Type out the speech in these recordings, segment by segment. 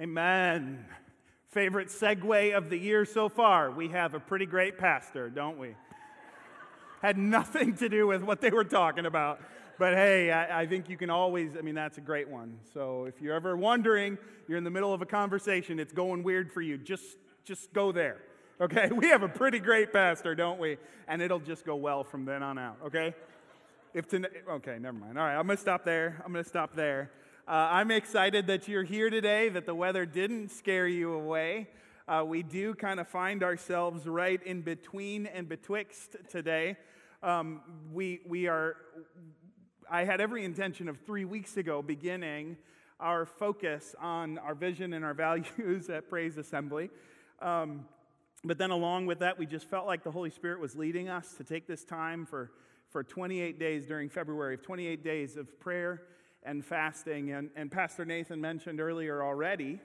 Amen. Favorite segue of the year so far. We have a pretty great pastor, don't we? Had nothing to do with what they were talking about. But hey, I, I, think you can always, I mean, that's a great one. So if you're ever wondering, you're in the middle of a conversation, it's going weird for you, just, just go there. Okay? We have a pretty great pastor, don't we? And it'll just go well from then on out, okay? If to, okay, never mind. All right, I'm going to stop there. I'm going to stop there. Uh, I'm excited that you're here today, that the weather didn't scare you away. Uh, we do kind of find ourselves right in between and betwixt today. Um, we, we are, I had every intention of three weeks ago beginning our focus on our vision and our values at Praise Assembly. Um, but then, along with that, we just felt like the Holy Spirit was leading us to take this time for, for 28 days during February, of 28 days of prayer and fasting. And, and Pastor Nathan mentioned earlier already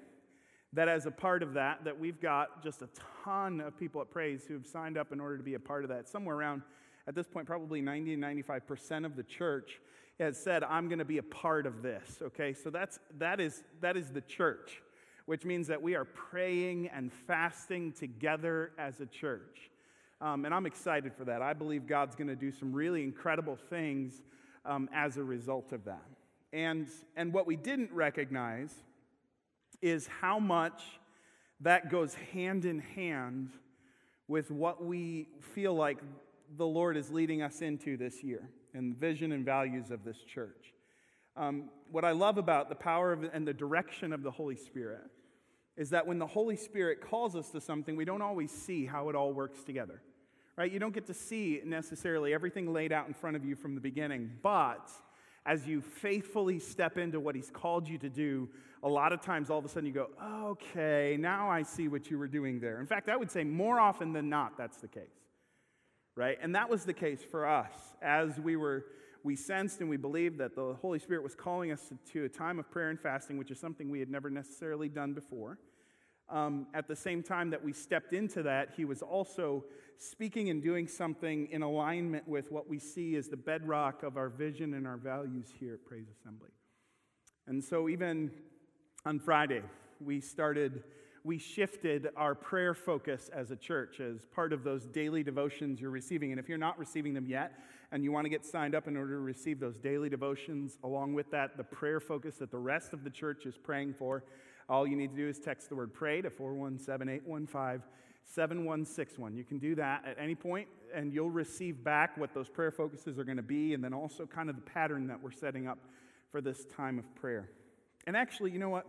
that as a part of that, that we've got just a ton of people at Praise who've signed up in order to be a part of that. Somewhere around, at this point, probably 90 and 95% of the church has said, I'm going to be a part of this. Okay, so that's, that, is, that is the church, which means that we are praying and fasting together as a church. Um, and I'm excited for that. I believe God's going to do some really incredible things um, as a result of that. And, and what we didn't recognize is how much that goes hand in hand with what we feel like the Lord is leading us into this year and the vision and values of this church. Um, what I love about the power of, and the direction of the Holy Spirit is that when the Holy Spirit calls us to something, we don't always see how it all works together. Right? You don't get to see necessarily everything laid out in front of you from the beginning, but as you faithfully step into what He's called you to do, a lot of times all of a sudden you go, okay, now I see what you were doing there. In fact, I would say more often than not, that's the case. Right? And that was the case for us as we were. We sensed and we believed that the Holy Spirit was calling us to a time of prayer and fasting, which is something we had never necessarily done before. Um, at the same time that we stepped into that, he was also speaking and doing something in alignment with what we see as the bedrock of our vision and our values here at Praise Assembly. And so, even on Friday, we started, we shifted our prayer focus as a church as part of those daily devotions you're receiving. And if you're not receiving them yet and you want to get signed up in order to receive those daily devotions, along with that, the prayer focus that the rest of the church is praying for, all you need to do is text the word pray to 417 815 7161. You can do that at any point, and you'll receive back what those prayer focuses are going to be, and then also kind of the pattern that we're setting up for this time of prayer. And actually, you know what?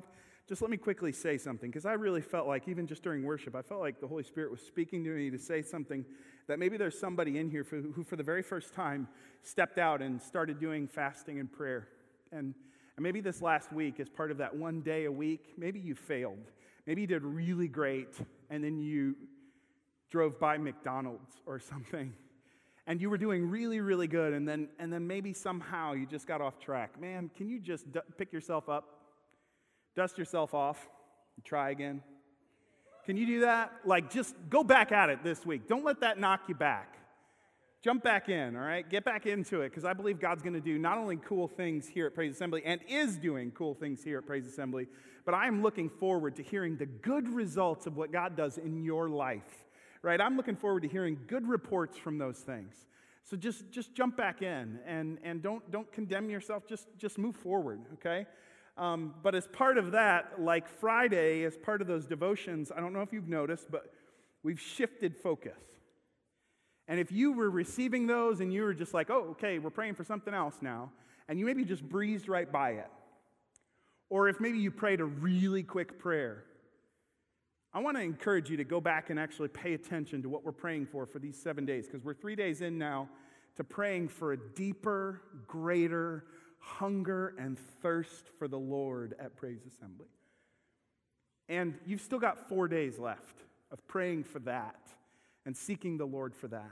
Just let me quickly say something, because I really felt like, even just during worship, I felt like the Holy Spirit was speaking to me to say something that maybe there's somebody in here who, who for the very first time, stepped out and started doing fasting and prayer. And, and maybe this last week, as part of that one day a week, maybe you failed. Maybe you did really great, and then you drove by McDonald's or something, and you were doing really, really good, and then, and then maybe somehow you just got off track. Man, can you just d- pick yourself up, dust yourself off, and try again? Can you do that? Like, just go back at it this week. Don't let that knock you back. Jump back in, all right? Get back into it because I believe God's going to do not only cool things here at Praise Assembly and is doing cool things here at Praise Assembly, but I am looking forward to hearing the good results of what God does in your life, right? I'm looking forward to hearing good reports from those things. So just, just jump back in and, and don't, don't condemn yourself, just, just move forward, okay? Um, but as part of that, like Friday, as part of those devotions, I don't know if you've noticed, but we've shifted focus. And if you were receiving those and you were just like, oh, okay, we're praying for something else now, and you maybe just breezed right by it, or if maybe you prayed a really quick prayer, I want to encourage you to go back and actually pay attention to what we're praying for for these seven days, because we're three days in now to praying for a deeper, greater hunger and thirst for the Lord at Praise Assembly. And you've still got four days left of praying for that and seeking the Lord for that.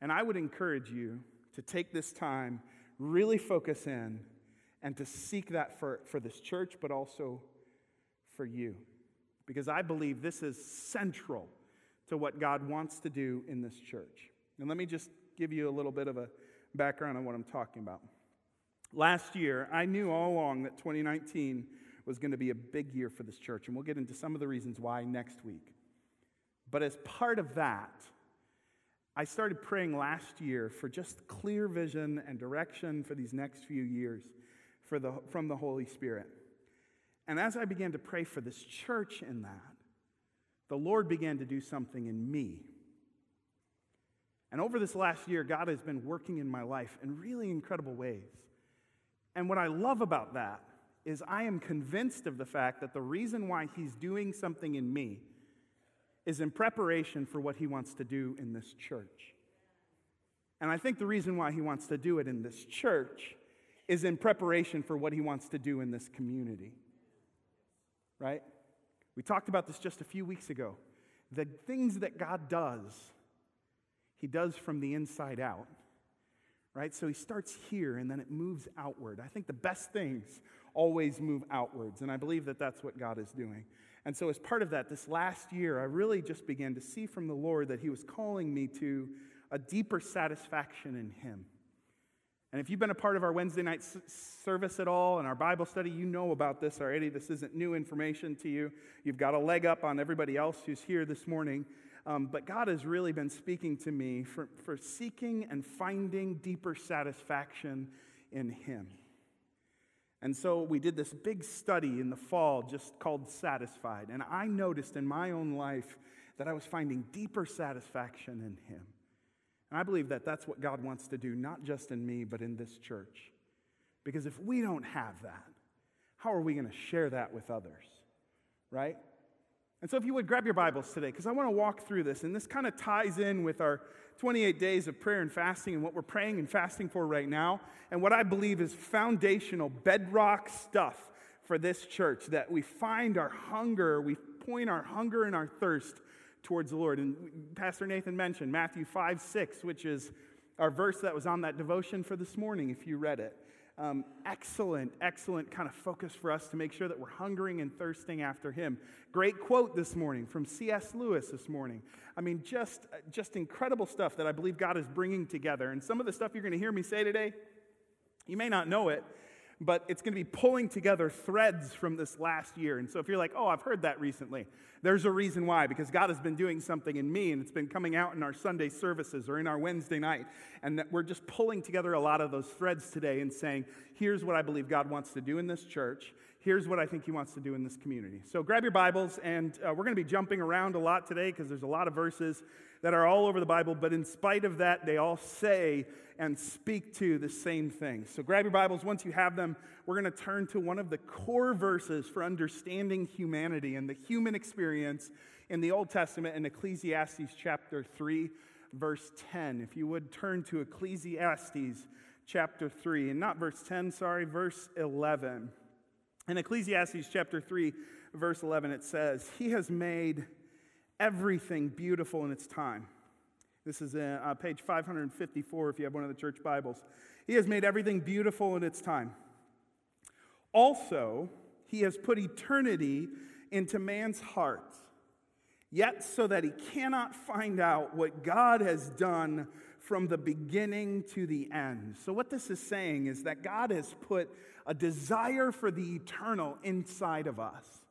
And I would encourage you to take this time, really focus in, and to seek that for, for this church, but also for you. Because I believe this is central to what God wants to do in this church. And let me just give you a little bit of a background on what I'm talking about. Last year, I knew all along that 2019 was going to be a big year for this church. And we'll get into some of the reasons why next week. But as part of that, I started praying last year for just clear vision and direction for these next few years for the, from the Holy Spirit. And as I began to pray for this church in that, the Lord began to do something in me. And over this last year, God has been working in my life in really incredible ways. And what I love about that is I am convinced of the fact that the reason why He's doing something in me is in preparation for what He wants to do in this church. And I think the reason why He wants to do it in this church is in preparation for what He wants to do in this community. Right? We talked about this just a few weeks ago. The things that God does, He does from the inside out. Right? So He starts here and then it moves outward. I think the best things always move outwards, and I believe that that's what God is doing. And so, as part of that, this last year, I really just began to see from the Lord that He was calling me to a deeper satisfaction in Him. And if you've been a part of our Wednesday night service at all and our Bible study, you know about this already. This isn't new information to you. You've got a leg up on everybody else who's here this morning. Um, but God has really been speaking to me for, for seeking and finding deeper satisfaction in Him. And so we did this big study in the fall just called Satisfied. And I noticed in my own life that I was finding deeper satisfaction in Him. And I believe that that's what God wants to do, not just in me, but in this church. Because if we don't have that, how are we going to share that with others? Right? And so, if you would grab your Bibles today, because I want to walk through this, and this kind of ties in with our 28 days of prayer and fasting and what we're praying and fasting for right now, and what I believe is foundational, bedrock stuff for this church that we find our hunger, we point our hunger and our thirst towards the Lord. And Pastor Nathan mentioned Matthew 5 6, which is our verse that was on that devotion for this morning, if you read it. Um, excellent, excellent kind of focus for us to make sure that we're hungering and thirsting after Him. Great quote this morning from C.S. Lewis this morning. I mean, just, just incredible stuff that I believe God is bringing together. And some of the stuff you're going to hear me say today, you may not know it, but it's going to be pulling together threads from this last year. And so if you're like, oh, I've heard that recently, there's a reason why, because God has been doing something in me and it's been coming out in our Sunday services or in our Wednesday night. And that we're just pulling together a lot of those threads today and saying, here's what I believe God wants to do in this church. Here's what I think He wants to do in this community. So grab your Bibles, and uh, we're going to be jumping around a lot today because there's a lot of verses that are all over the Bible, but in spite of that, they all say and speak to the same thing. So grab your Bibles. Once you have them, we're going to turn to one of the core verses for understanding humanity and the human experience in the Old Testament in Ecclesiastes chapter 3, verse 10. If you would turn to Ecclesiastes chapter 3, and not verse 10, sorry, verse 11. In Ecclesiastes chapter 3, verse 11, it says, He has made everything beautiful in its time. This is in, uh, page 554 if you have one of the church Bibles. He has made everything beautiful in its time. Also, he has put eternity into man's heart, yet so that he cannot find out what God has done from the beginning to the end. So, what this is saying is that God has put a desire for the eternal inside of us,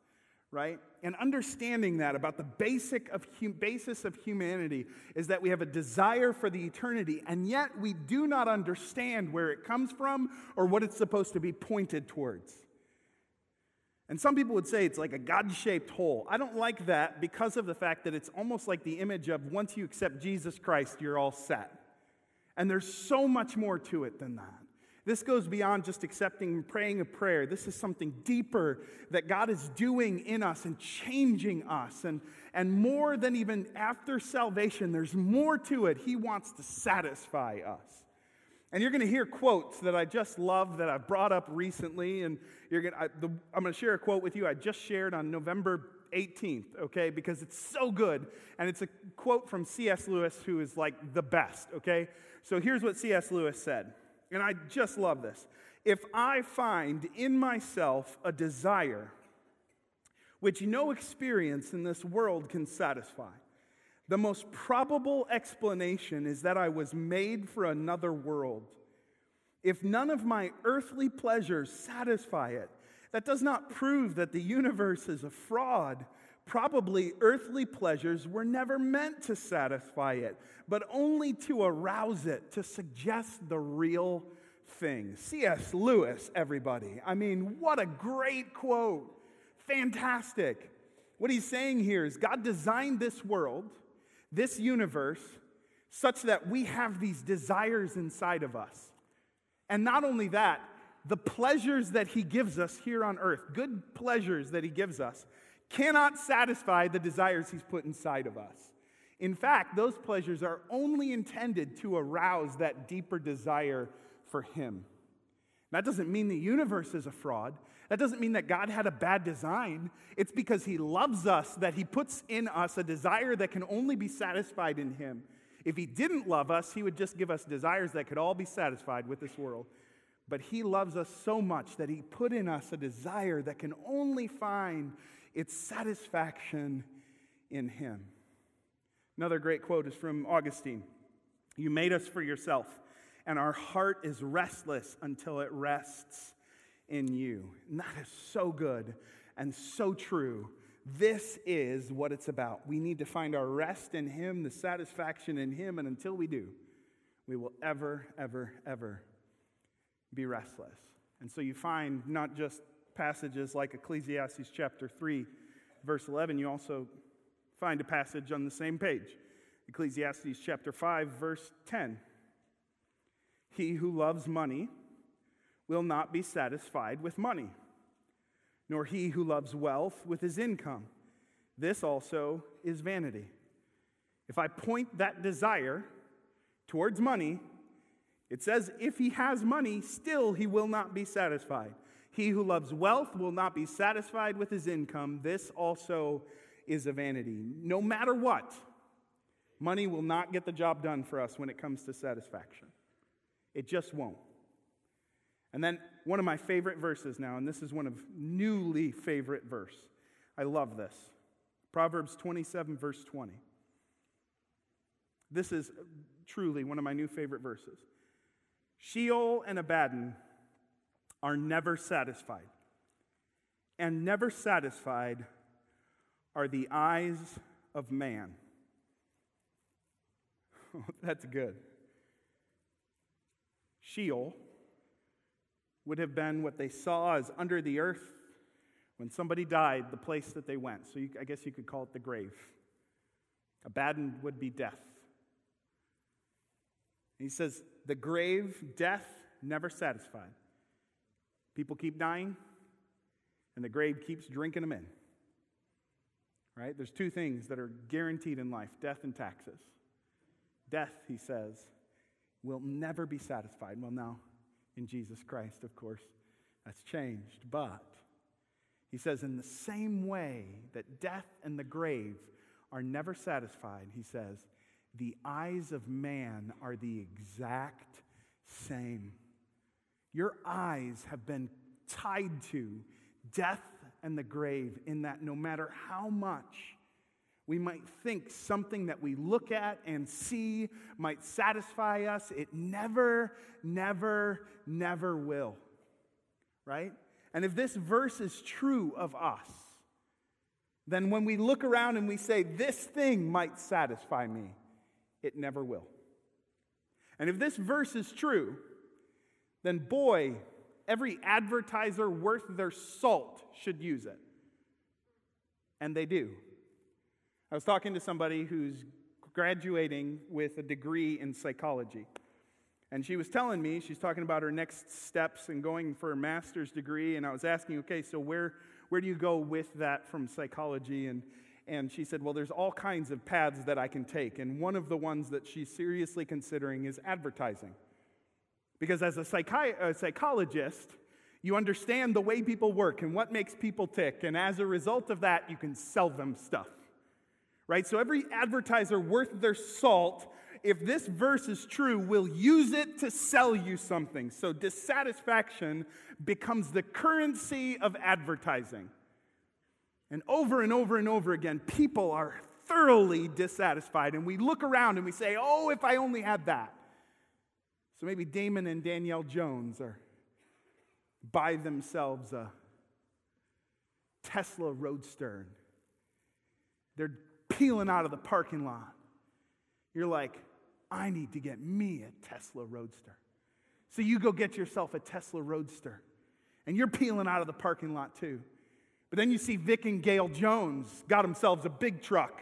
right? And understanding that about the basic of hum- basis of humanity is that we have a desire for the eternity, and yet we do not understand where it comes from or what it's supposed to be pointed towards. And some people would say it's like a God shaped hole. I don't like that because of the fact that it's almost like the image of once you accept Jesus Christ, you're all set. And there's so much more to it than that. This goes beyond just accepting and praying a prayer. This is something deeper that God is doing in us and changing us. And, and more than even after salvation, there's more to it. He wants to satisfy us. And you're going to hear quotes that I just love that I've brought up recently. And you're going to, I, the, I'm going to share a quote with you I just shared on November 18th, okay, because it's so good. And it's a quote from C.S. Lewis, who is like the best, okay? So here's what C.S. Lewis said and I just love this. If I find in myself a desire which no experience in this world can satisfy, the most probable explanation is that I was made for another world. If none of my earthly pleasures satisfy it, That does not prove that the universe is a fraud. Probably earthly pleasures were never meant to satisfy it, but only to arouse it, to suggest the real thing. C.S. Lewis, everybody. I mean, what a great quote. Fantastic. What he's saying here is God designed this world, this universe, such that we have these desires inside of us. And not only that, the pleasures that he gives us here on earth, good pleasures that he gives us, cannot satisfy the desires he's put inside of us. In fact, those pleasures are only intended to arouse that deeper desire for him. That doesn't mean the universe is a fraud. That doesn't mean that God had a bad design. It's because He loves us that He puts in us a desire that can only be satisfied in Him. If He didn't love us, He would just give us desires that could all be satisfied with this world. But He loves us so much that He put in us a desire that can only find its satisfaction in Him. Another great quote is from Augustine You made us for yourself, and our heart is restless until it rests in you. And that is so good and so true. This is what it's about. We need to find our rest in Him, the satisfaction in Him, and until we do, we will ever, ever, ever be restless. And so you find not just passages like Ecclesiastes chapter 3, verse 11, you also find a passage on the same page. Ecclesiastes chapter 5, verse 10. He who loves money will not be satisfied with money, nor he who loves wealth with his income. This also is vanity. If I point that desire towards money, it says, if he has money, still he will not be satisfied. He who loves wealth will not be satisfied with his income. This also is a vanity. No matter what, money will not get the job done for us when it comes to satisfaction. It just won't. And then one of my favorite verses now, and this is one of newly favorite verse. I love this. Proverbs 27, verse 20. This is truly one of my new favorite verses. Sheol and Abaddon are never satisfied, and never satisfied are the eyes of man. That's good. Sheol would have been what they saw as under the earth when somebody died, the place that they went. So you, I guess you could call it the grave. Abaddon would be death. he says, the grave, death, never satisfied. People keep dying, and the grave keeps drinking them in. Right? There's two things that are guaranteed in life death and taxes. Death, he says, will never be satisfied. Well, now, in Jesus Christ, of course, that's changed. But he says, in the same way that death and the grave are never satisfied, he says, the eyes of man are the exact same. Your eyes have been tied to death and the grave, in that no matter how much we might think something that we look at and see might satisfy us. It never, never, never will. Right? And if this verse is true of us, then when we look around and we say, This thing might satisfy me, it never will. And if this verse is true, then boy, every advertiser worth their salt should use it. And they do. I was talking to somebody who's graduating with a degree in psychology. And she was telling me, she's talking about her next steps and going for a master's degree. And I was asking, okay, so where, where do you go with that from psychology? And, and she said, well, there's all kinds of paths that I can take. And one of the ones that she's seriously considering is advertising. Because as a, psychi- a psychologist, you understand the way people work and what makes people tick. And as a result of that, you can sell them stuff right? So every advertiser worth their salt, if this verse is true, will use it to sell you something. So dissatisfaction becomes the currency of advertising. And over and over and over again, people are thoroughly dissatisfied. And we look around and we say, oh, if I only had that. So maybe Damon and Danielle Jones are buy themselves a Tesla Roadster. They're peeling out of the parking lot. You're like, I need to get me a Tesla Roadster. So you go get yourself a Tesla Roadster. And you're peeling out of the parking lot too. But then you see Vic and Gail Jones got themselves a big truck.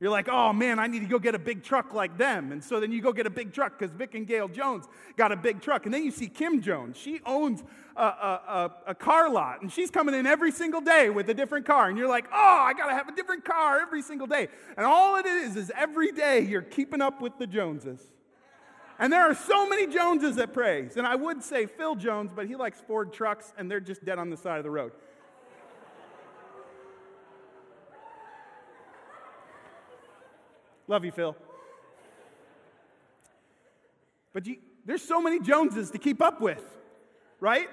You're like, oh man, I need to go get a big truck like them. And so then you go get a big truck because Vic and Gail Jones got a big truck. And then you see Kim Jones. She owns a, a, a, a, car lot and she's coming in every single day with a different car. And you're like, oh, I got to have a different car every single day. And all it is is every day you're keeping up with the Joneses. And there are so many Joneses at Praise. And I would say Phil Jones, but he likes Ford trucks and they're just dead on the side of the road. Love you, Phil. But you, there's so many Joneses to keep up with, right?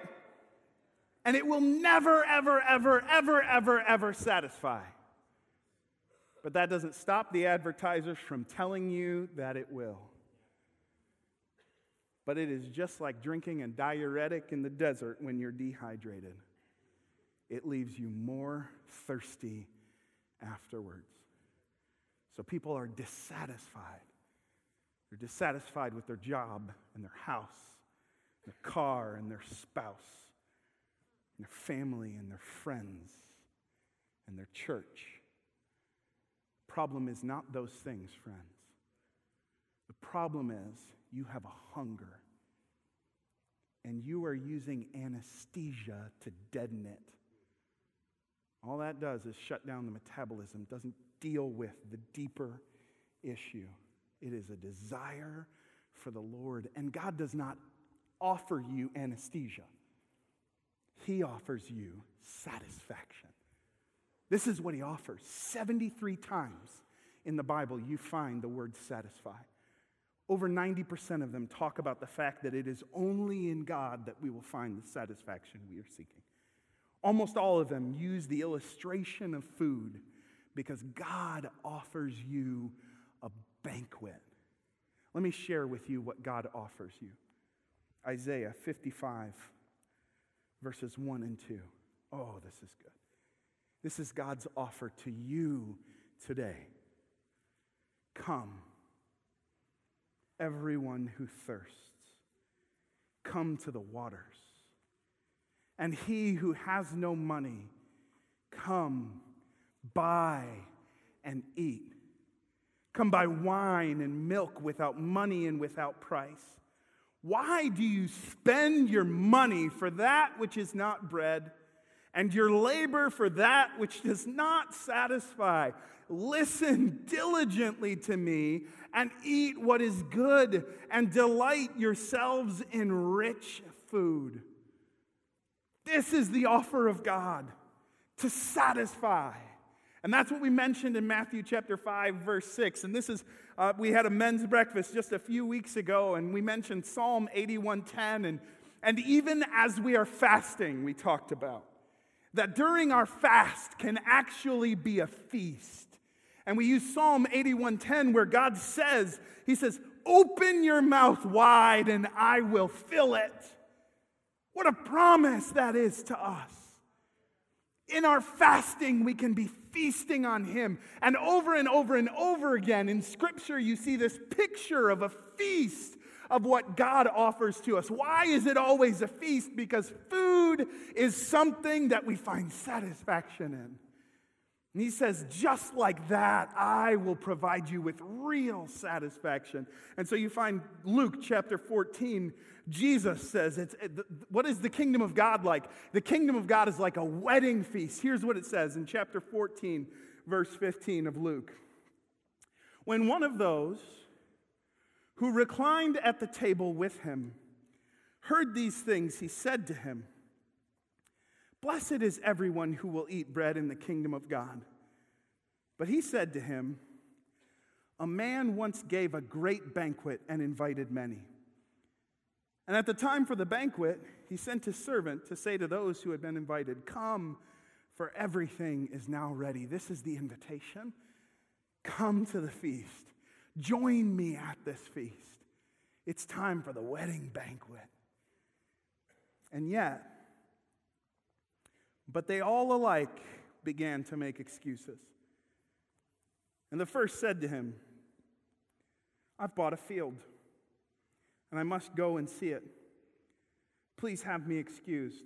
And it will never, ever, ever, ever, ever, ever satisfy. But that doesn't stop the advertisers from telling you that it will. But it is just like drinking a diuretic in the desert when you're dehydrated. It leaves you more thirsty afterwards. So people are dissatisfied. They're dissatisfied with their job and their house, their car and their spouse, and their family and their friends and their church. Problem is not those things, friends. The problem is you have a hunger and you are using anesthesia to deaden it. All that does is shut down the metabolism, doesn't deal with the deeper issue. It is a desire for the Lord. And God does not offer you anesthesia, He offers you satisfaction. This is what He offers. 73 times in the Bible, you find the word satisfy. Over 90% of them talk about the fact that it is only in God that we will find the satisfaction we are seeking. Almost all of them use the illustration of food because God offers you a banquet. Let me share with you what God offers you. Isaiah 55, verses 1 and 2. Oh, this is good. This is God's offer to you today. Come, everyone who thirsts, come to the waters. And he who has no money, come buy and eat. Come buy wine and milk without money and without price. Why do you spend your money for that which is not bread, and your labor for that which does not satisfy? Listen diligently to me and eat what is good, and delight yourselves in rich food. This is the offer of God to satisfy. And that's what we mentioned in Matthew chapter 5, verse 6. And this is, uh, we had a men's breakfast just a few weeks ago, and we mentioned Psalm 81:10. And, and even as we are fasting, we talked about that during our fast can actually be a feast. And we use Psalm 81:10 where God says, He says, Open your mouth wide and I will fill it. What a promise that is to us. In our fasting, we can be feasting on Him. And over and over and over again in Scripture, you see this picture of a feast of what God offers to us. Why is it always a feast? Because food is something that we find satisfaction in. And he says, just like that, I will provide you with real satisfaction. And so you find Luke chapter 14, Jesus says, it's, What is the kingdom of God like? The kingdom of God is like a wedding feast. Here's what it says in chapter 14, verse 15 of Luke. When one of those who reclined at the table with him heard these things, he said to him, Blessed is everyone who will eat bread in the kingdom of God. But he said to him, A man once gave a great banquet and invited many. And at the time for the banquet, he sent his servant to say to those who had been invited, Come, for everything is now ready. This is the invitation. Come to the feast. Join me at this feast. It's time for the wedding banquet. And yet, But they all alike began to make excuses. And the first said to him, I've bought a field, and I must go and see it. Please have me excused.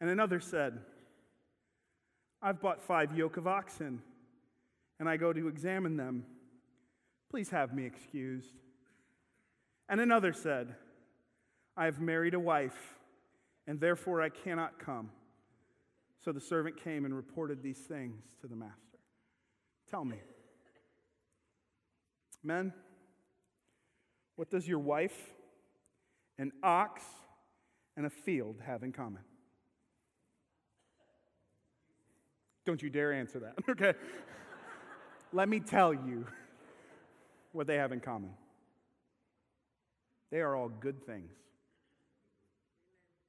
And another said, I've bought five yoke of oxen, and I go to examine them. Please have me excused. And another said, I have married a wife, and therefore I cannot come. So the servant came and reported these things to the master. Tell me, men, what does your wife, an ox, and a field have in common? Don't you dare answer that, okay? Let me tell you what they have in common. They are all good things.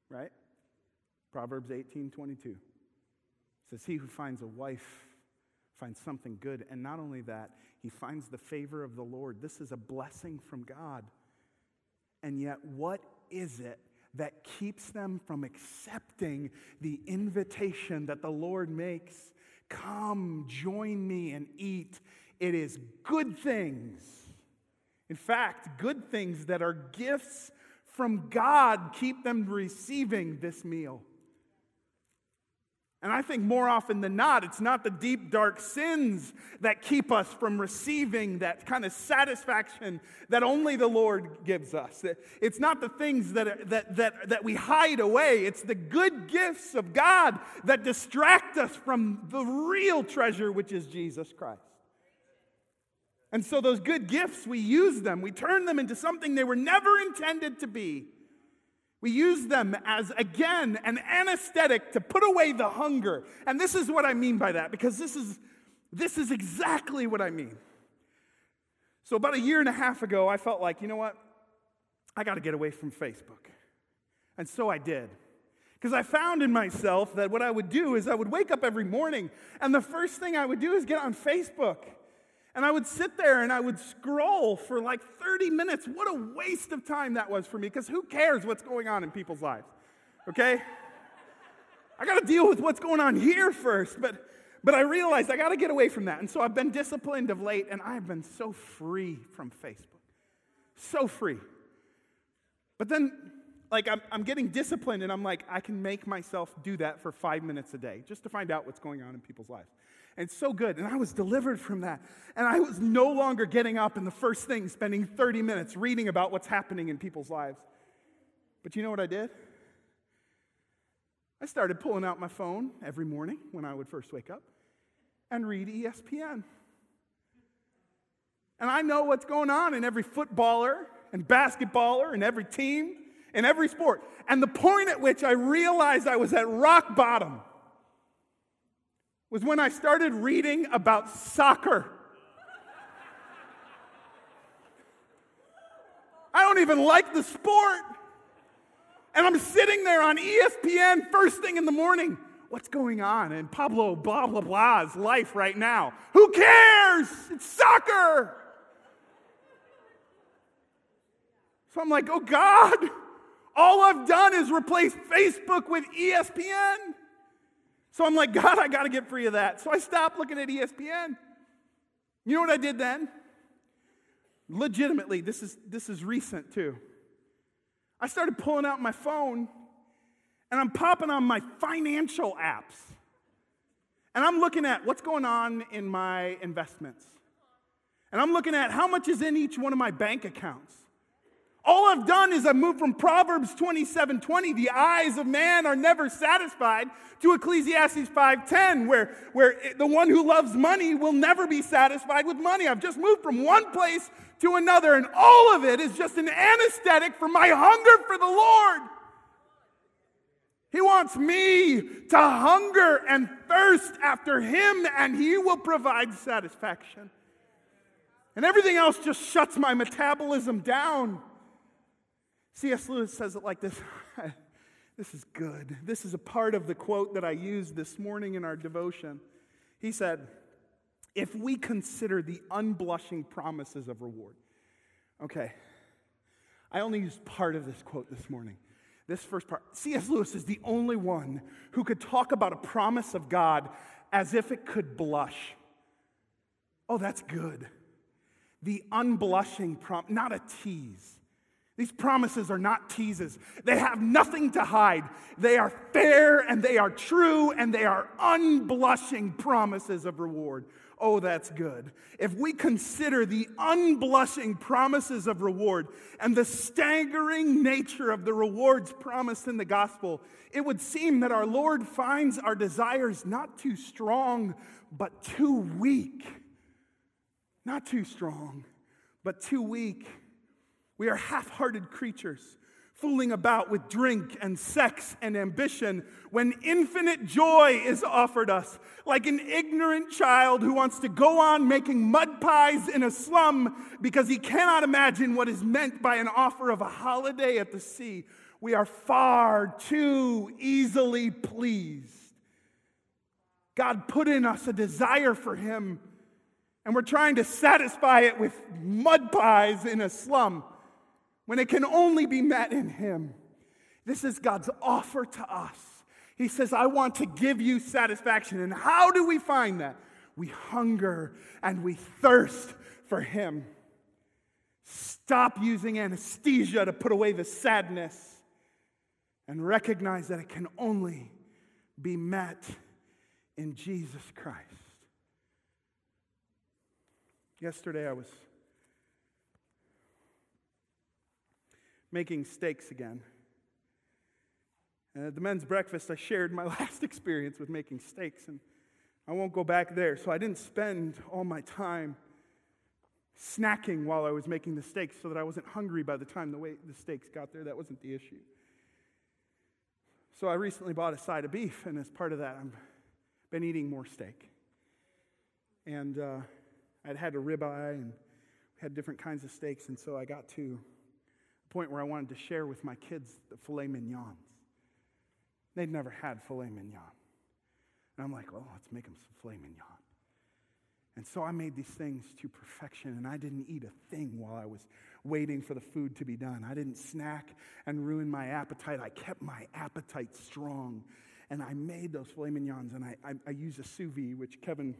Right? Proverbs 18 22 says, He who finds a wife finds something good. And not only that, he finds the favor of the Lord. This is a blessing from God. And yet, what is it that keeps them from accepting the invitation that the Lord makes? Come, join me and eat. It is good things. In fact, good things that are gifts from God keep them receiving this meal. And I think more often than not, it's not the deep, dark sins that keep us from receiving that kind of satisfaction that only the Lord gives us. It's not the things that, that, that, that we hide away, it's the good gifts of God that distract us from the real treasure, which is Jesus Christ. And so, those good gifts, we use them, we turn them into something they were never intended to be. We use them as, again, an anesthetic to put away the hunger. And this is what I mean by that, because this is, this is exactly what I mean. So, about a year and a half ago, I felt like, you know what? I got to get away from Facebook. And so I did. Because I found in myself that what I would do is I would wake up every morning, and the first thing I would do is get on Facebook. And I would sit there and I would scroll for like 30 minutes. What a waste of time that was for me, because who cares what's going on in people's lives? Okay? I got to deal with what's going on here first, but, but I realized I got to get away from that. And so I've been disciplined of late, and I've been so free from Facebook. So free. But then, like, I'm, I'm getting disciplined, and I'm like, I can make myself do that for five minutes a day just to find out what's going on in people's lives. And so good. And I was delivered from that. And I was no longer getting up and the first thing spending 30 minutes reading about what's happening in people's lives. But you know what I did? I started pulling out my phone every morning when I would first wake up and read ESPN. And I know what's going on in every footballer and basketballer and every team in every sport. And the point at which I realized I was at rock bottom was when I started reading about soccer. I don't even like the sport. And I'm sitting there on ESPN first thing in the morning. What's going on in Pablo blah blah blah's life right now? Who cares? It's soccer. So I'm like, oh God, all I've done is replace Facebook with ESPN. So I'm like, God, I got to get free of that. So I stopped looking at ESPN. You know what I did then? Legitimately, this is, this is recent too. I started pulling out my phone and I'm popping on my financial apps. And I'm looking at what's going on in my investments. And I'm looking at how much is in each one of my bank accounts. All I've done is I've moved from Proverbs 27 20, the eyes of man are never satisfied, to Ecclesiastes 5:10, where, where the one who loves money will never be satisfied with money. I've just moved from one place to another, and all of it is just an anesthetic for my hunger for the Lord. He wants me to hunger and thirst after Him, and He will provide satisfaction. And everything else just shuts my metabolism down. C.S. Lewis says it like this This is good. This is a part of the quote that I used this morning in our devotion. He said, If we consider the unblushing promises of reward, okay, I only used part of this quote this morning. This first part, C.S. Lewis is the only one who could talk about a promise of God as if it could blush. Oh, that's good. The unblushing prompt, not a tease. These promises are not teases. They have nothing to hide. They are fair and they are true and they are unblushing promises of reward. Oh, that's good. If we consider the unblushing promises of reward and the staggering nature of the rewards promised in the gospel, it would seem that our Lord finds our desires not too strong, but too weak. Not too strong, but too weak. We are half hearted creatures, fooling about with drink and sex and ambition when infinite joy is offered us, like an ignorant child who wants to go on making mud pies in a slum because he cannot imagine what is meant by an offer of a holiday at the sea. We are far too easily pleased. God put in us a desire for Him, and we're trying to satisfy it with mud pies in a slum when it can only be met in Him. This is God's offer to us. He says, I want to give you satisfaction. And how do we find that? We hunger and we thirst for Him. Stop using anesthesia to put away the sadness and recognize that it can only be met in Jesus Christ. Yesterday, I was making steaks again. And at the men's breakfast, I shared my last experience with making steaks, and I won't go back there. So I didn't spend all my time snacking while I was making the steaks so that I wasn't hungry by the time the, way, the steaks got there. That wasn't the issue. So I recently bought a side of beef, and as part of that, I've been eating more steak. And uh, I'd had a ribeye, and had different kinds of steaks, and so I got to point where I wanted to share with my kids the filet mignons. They'd never had filet mignon. And I'm like, well, let's make them some filet mignon. And so I made these things to perfection, and I didn't eat a thing while I was waiting for the food to be done. I didn't snack and ruin my appetite. I kept my appetite strong. And I made those filet mignons, and I, I, I used a sous vide, which Kevin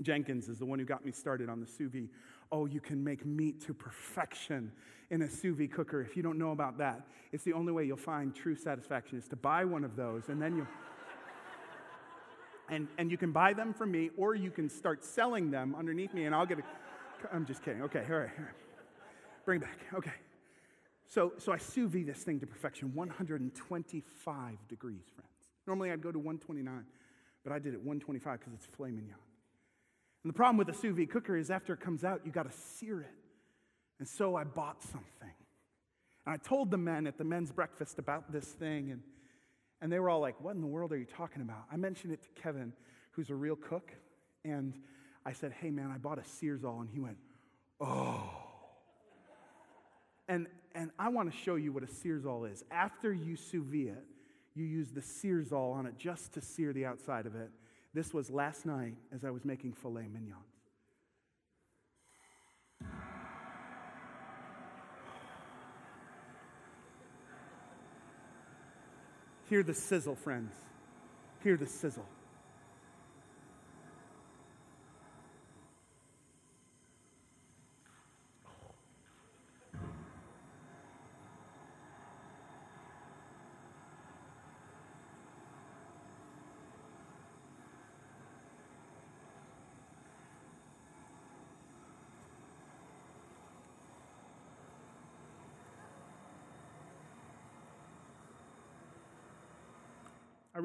Jenkins is the one who got me started on the sous vide. Oh, you can make meat to perfection in a sous vide cooker. If you don't know about that, it's the only way you'll find true satisfaction is to buy one of those and then you and and you can buy them from me or you can start selling them underneath me and I'll get a I'm just kidding. Okay, all right. All right. Bring back. Okay. So so I sous vide this thing to perfection, 125 degrees, friends. Normally I'd go to 129, but I did it 125 because it's filet mignon. And the problem with a sous vide cooker is after it comes out, you got to sear it. And so I bought something. And I told the men at the men's breakfast about this thing, and, and they were all like, What in the world are you talking about? I mentioned it to Kevin, who's a real cook, and I said, Hey man, I bought a Searzall, and he went, Oh. And, and I want to show you what a Searzall is. After you sous vide it, you use the Searzall on it just to sear the outside of it. This was last night as I was making filet mignon. Hear the sizzle, friends. Hear the sizzle.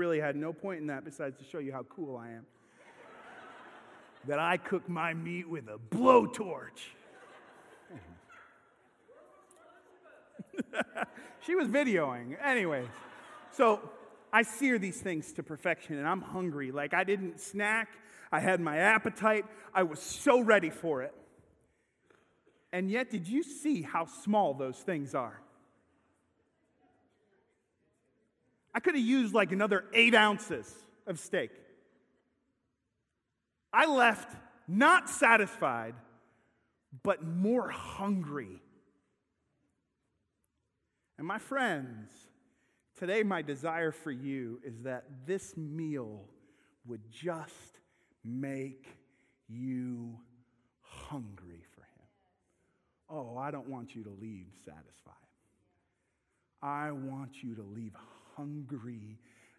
Really had no point in that besides to show you how cool I am. that I cook my meat with a blowtorch. she was videoing. Anyways, so I sear these things to perfection and I'm hungry. Like I didn't snack, I had my appetite, I was so ready for it. And yet, did you see how small those things are? I could have used like another eight ounces of steak. I left not satisfied, but more hungry. And my friends, today, my desire for you is that this meal would just make you hungry for Him. Oh, I don't want you to leave satisfied. I want you to leave hungry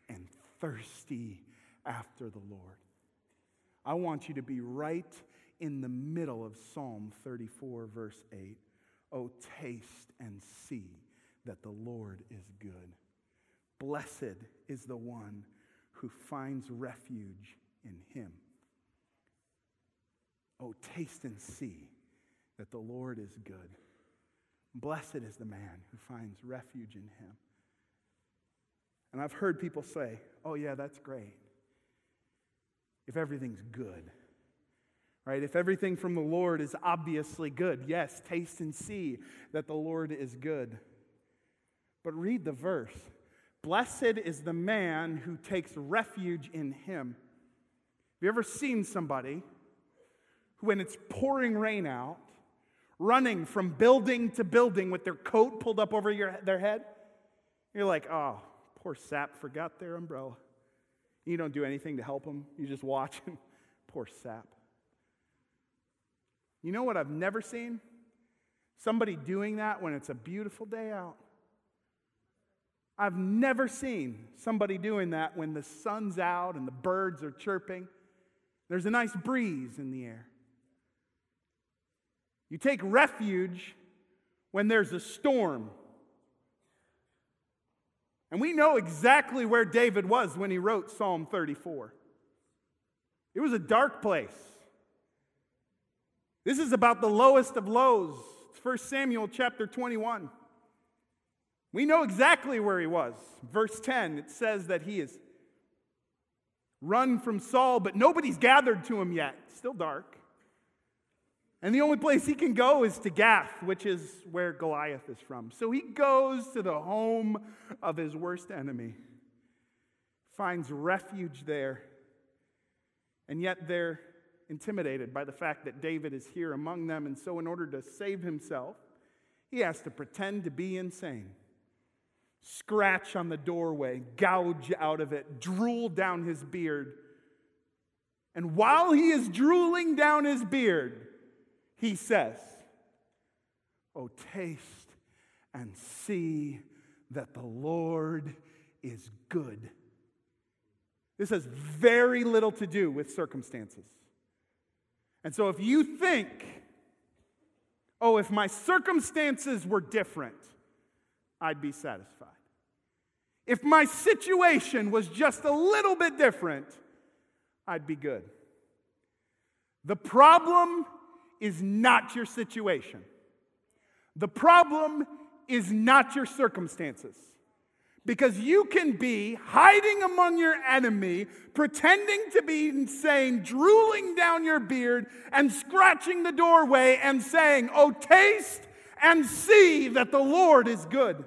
and thirsty after the Lord. I want you to be right in the middle of Psalm 34, verse 8. Oh, taste and see that the Lord is good. Blessed is the one who finds refuge in him. Oh, taste and see that the Lord is good. Blessed is the man who finds refuge in him. And I've heard people say, oh, yeah, that's great. If everything's good, right? If everything from the Lord is obviously good, yes, taste and see that the Lord is good. But read the verse Blessed is the man who takes refuge in him. Have you ever seen somebody who, when it's pouring rain out, running from building to building with their coat pulled up over your, their head? You're like, oh, poor sap forgot their umbrella. You don't do anything to help them, you just watch him. poor sap. You know what I've never seen? Somebody doing that when it's a beautiful day out. I've never seen somebody doing that when the sun's out and the birds are chirping. There's a nice breeze in the air. You take refuge when there's a storm. And we know exactly where David was when he wrote Psalm 34. It was a dark place. This is about the lowest of lows. It's 1 Samuel chapter 21. We know exactly where he was. Verse 10, it says that he is run from Saul, but nobody's gathered to him yet. It's still dark. And the only place he can go is to Gath, which is where Goliath is from. So he goes to the home of his worst enemy, finds refuge there, and yet they're intimidated by the fact that David is here among them. And so, in order to save himself, he has to pretend to be insane scratch on the doorway, gouge out of it, drool down his beard. And while he is drooling down his beard, he says, Oh, taste and see that the Lord is good. This has very little to do with circumstances. And so if you think, oh, if my circumstances were different, I'd be satisfied. If my situation was just a little bit different, I'd be good. The problem is not your situation. The problem is not your circumstances. Because you can be hiding among your enemy, pretending to be insane, drooling down your beard, and scratching the doorway and saying, Oh, taste and see that the Lord is good.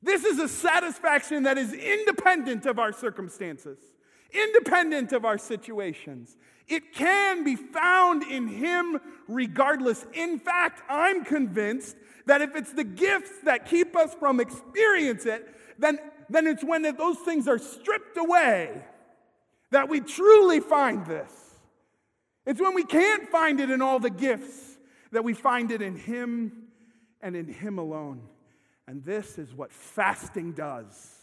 This is a satisfaction that is independent of our circumstances, independent of our situations. It can be found in Him regardless. In fact, I'm convinced that if it's the gifts that keep us from experience it, then, then it's when those things are stripped away that we truly find this. It's when we can't find it in all the gifts that we find it in Him and in Him alone. And this is what fasting does.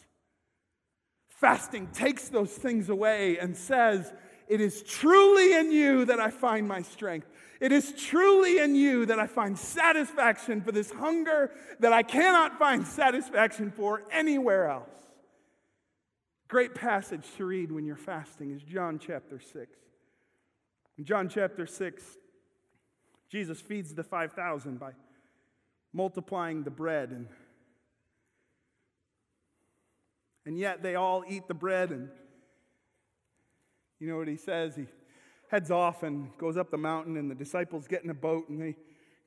Fasting takes those things away and says, It is truly in you that I find my strength. It is truly in you that I find satisfaction for this hunger that I cannot find satisfaction for anywhere else. Great passage to read when you're fasting is John chapter 6. In John chapter 6, Jesus feeds the 5,000 by multiplying the bread and and yet they all eat the bread and you know what he says? He heads off and goes up the mountain and the disciples get in a boat and they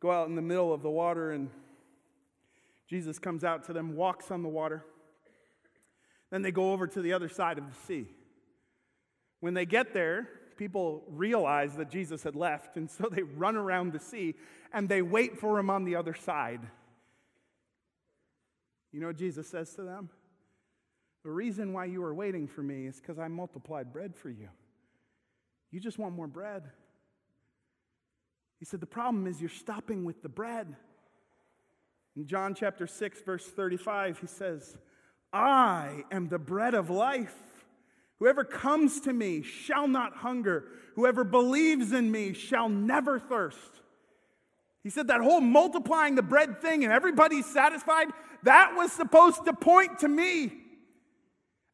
go out in the middle of the water and jesus comes out to them walks on the water. Then they go over to the other side of the sea. When they get there people realize that jesus had left and so they run around the sea and they wait for him on the other side. You know what jesus says to them The reason why you were waiting for me is because I multiplied bread for you. You just want more bread. He said, The problem is you're stopping with the bread. In John chapter 6, verse 35, he says, I am the bread of life. Whoever comes to me shall not hunger. Whoever believes in me shall never thirst. He said that whole multiplying the bread thing and everybody's satisfied, that was supposed to point to me.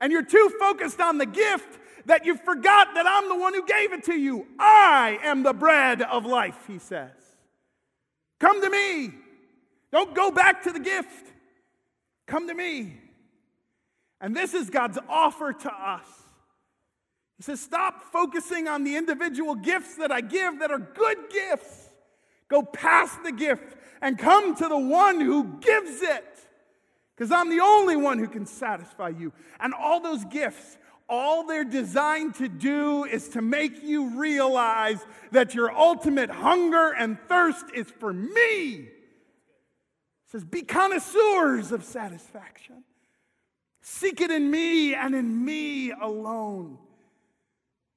And you're too focused on the gift that you forgot that I'm the one who gave it to you. I am the bread of life, he says. Come to me. Don't go back to the gift. Come to me. And this is God's offer to us. He says, Stop focusing on the individual gifts that I give that are good gifts. Go past the gift and come to the one who gives it. Because I'm the only one who can satisfy you. And all those gifts, all they're designed to do is to make you realize that your ultimate hunger and thirst is for me. It says, Be connoisseurs of satisfaction. Seek it in me and in me alone.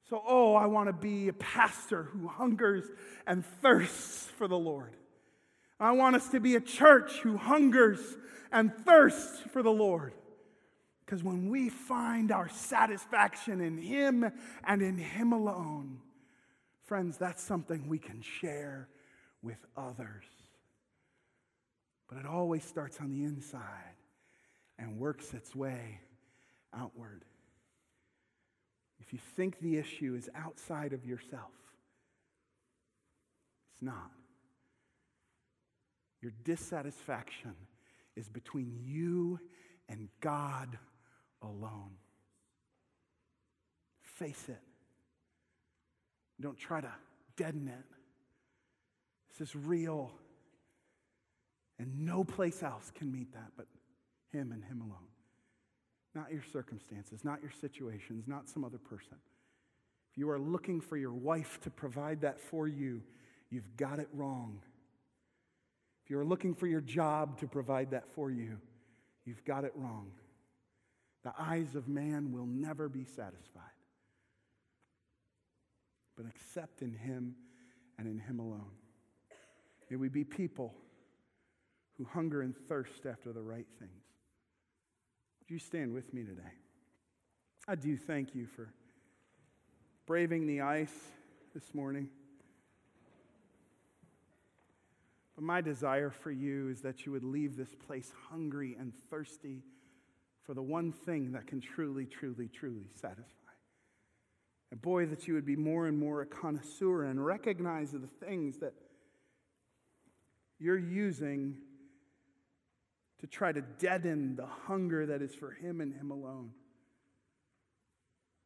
So, oh, I want to be a pastor who hungers and thirsts for the Lord. I want us to be a church who hungers and thirst for the Lord. Because when we find our satisfaction in Him and in Him alone, friends, that's something we can share with others. But it always starts on the inside and works its way outward. If you think the issue is outside of yourself, it's not. Your dissatisfaction is between you and God alone. Face it. Don't try to deaden it. This is real. And no place else can meet that but Him and Him alone. Not your circumstances, not your situations, not some other person. If you are looking for your wife to provide that for you, you've got it wrong. If you're looking for your job to provide that for you, you've got it wrong. The eyes of man will never be satisfied, but except in Him and in Him alone. May we be people who hunger and thirst after the right things Would you stand with me today? I do thank you for braving the ice this morning. But my desire for you is that you would leave this place hungry and thirsty for the one thing that can truly, truly, truly satisfy. And boy, that you would be more and more a connoisseur and recognize the things that you're using to try to deaden the hunger that is for Him and Him alone.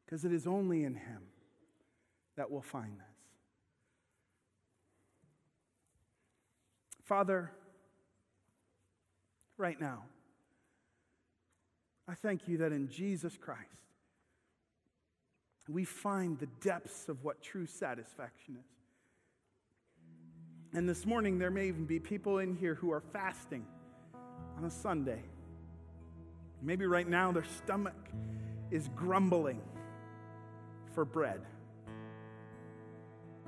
Because it is only in Him that we'll find this. Father, right now, I thank you that in Jesus Christ, we find the depths of what true satisfaction is. And this morning, there may even be people in here who are fasting on a Sunday. Maybe right now their stomach is grumbling for bread.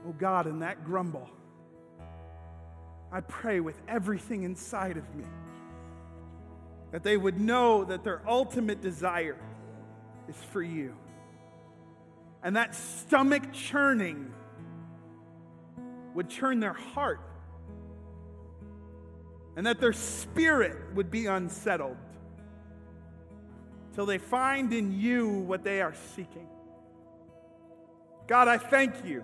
Oh God, in that grumble, I pray with everything inside of me that they would know that their ultimate desire is for you. And that stomach churning would churn their heart and that their spirit would be unsettled till they find in you what they are seeking. God, I thank you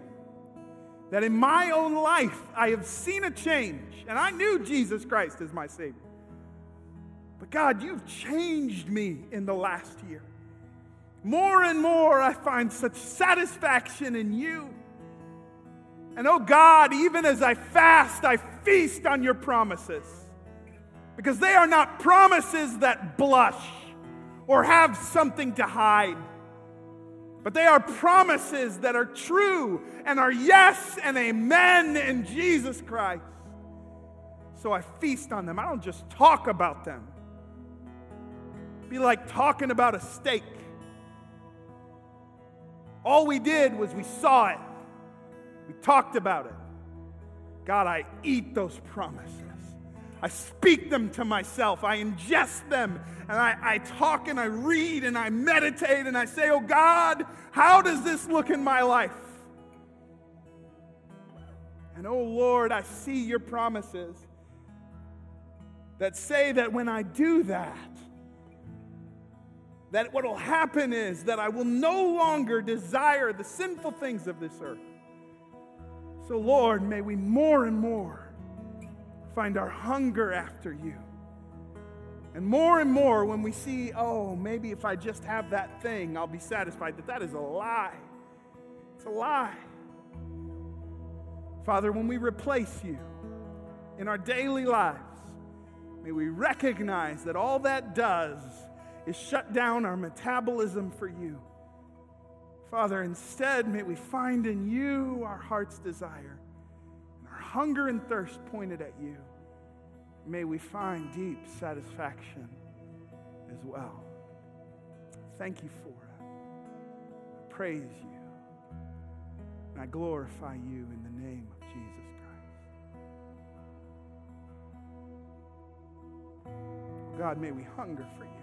that in my own life I have seen a change, and I knew Jesus Christ as my Savior. But God, you've changed me in the last year. More and more, I find such satisfaction in you. And oh God, even as I fast, I feast on your promises because they are not promises that blush or have something to hide. But they are promises that are true and are yes and amen in Jesus Christ. So I feast on them. I don't just talk about them be like talking about a steak. All we did was we saw it, we talked about it. God, I eat those promises. I speak them to myself. I ingest them and I, I, talk and I read and I meditate and I say, Oh God, how does this look in my life? And oh Lord, I see your promises that say that when I do that, that what will happen is that I will no longer desire the sinful things of this earth. So, Lord, may we more and more find our hunger after you. And more and more, when we see, oh, maybe if I just have that thing, I'll be satisfied, that that is a lie. It's a lie. Father, when we replace you in our daily lives, may we recognize that all that does is shut down our metabolism for you. Father, instead, may we find in you our heart's desire, hunger and thirst pointed at you. May we find deep satisfaction as well. Thank you for it. I praise you. And I glorify you in the name of Jesus Christ. God, may we hunger for you.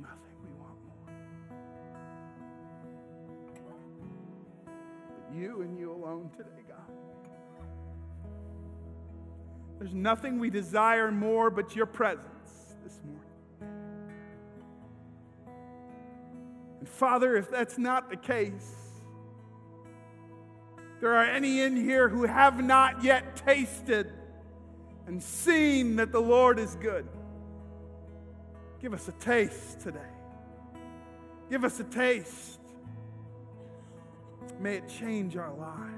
Nothing we want more. But you and you alone today, God. There's nothing we desire more but your presence this morning. And Father, if that's not the case, there are any in here who have not yet tasted and seen that the Lord is good. Give us a taste today. Give us a taste. May it change our lives.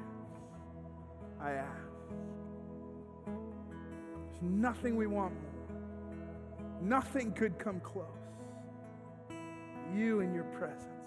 I ask. There's nothing we want more. Nothing could come close. You and your presence.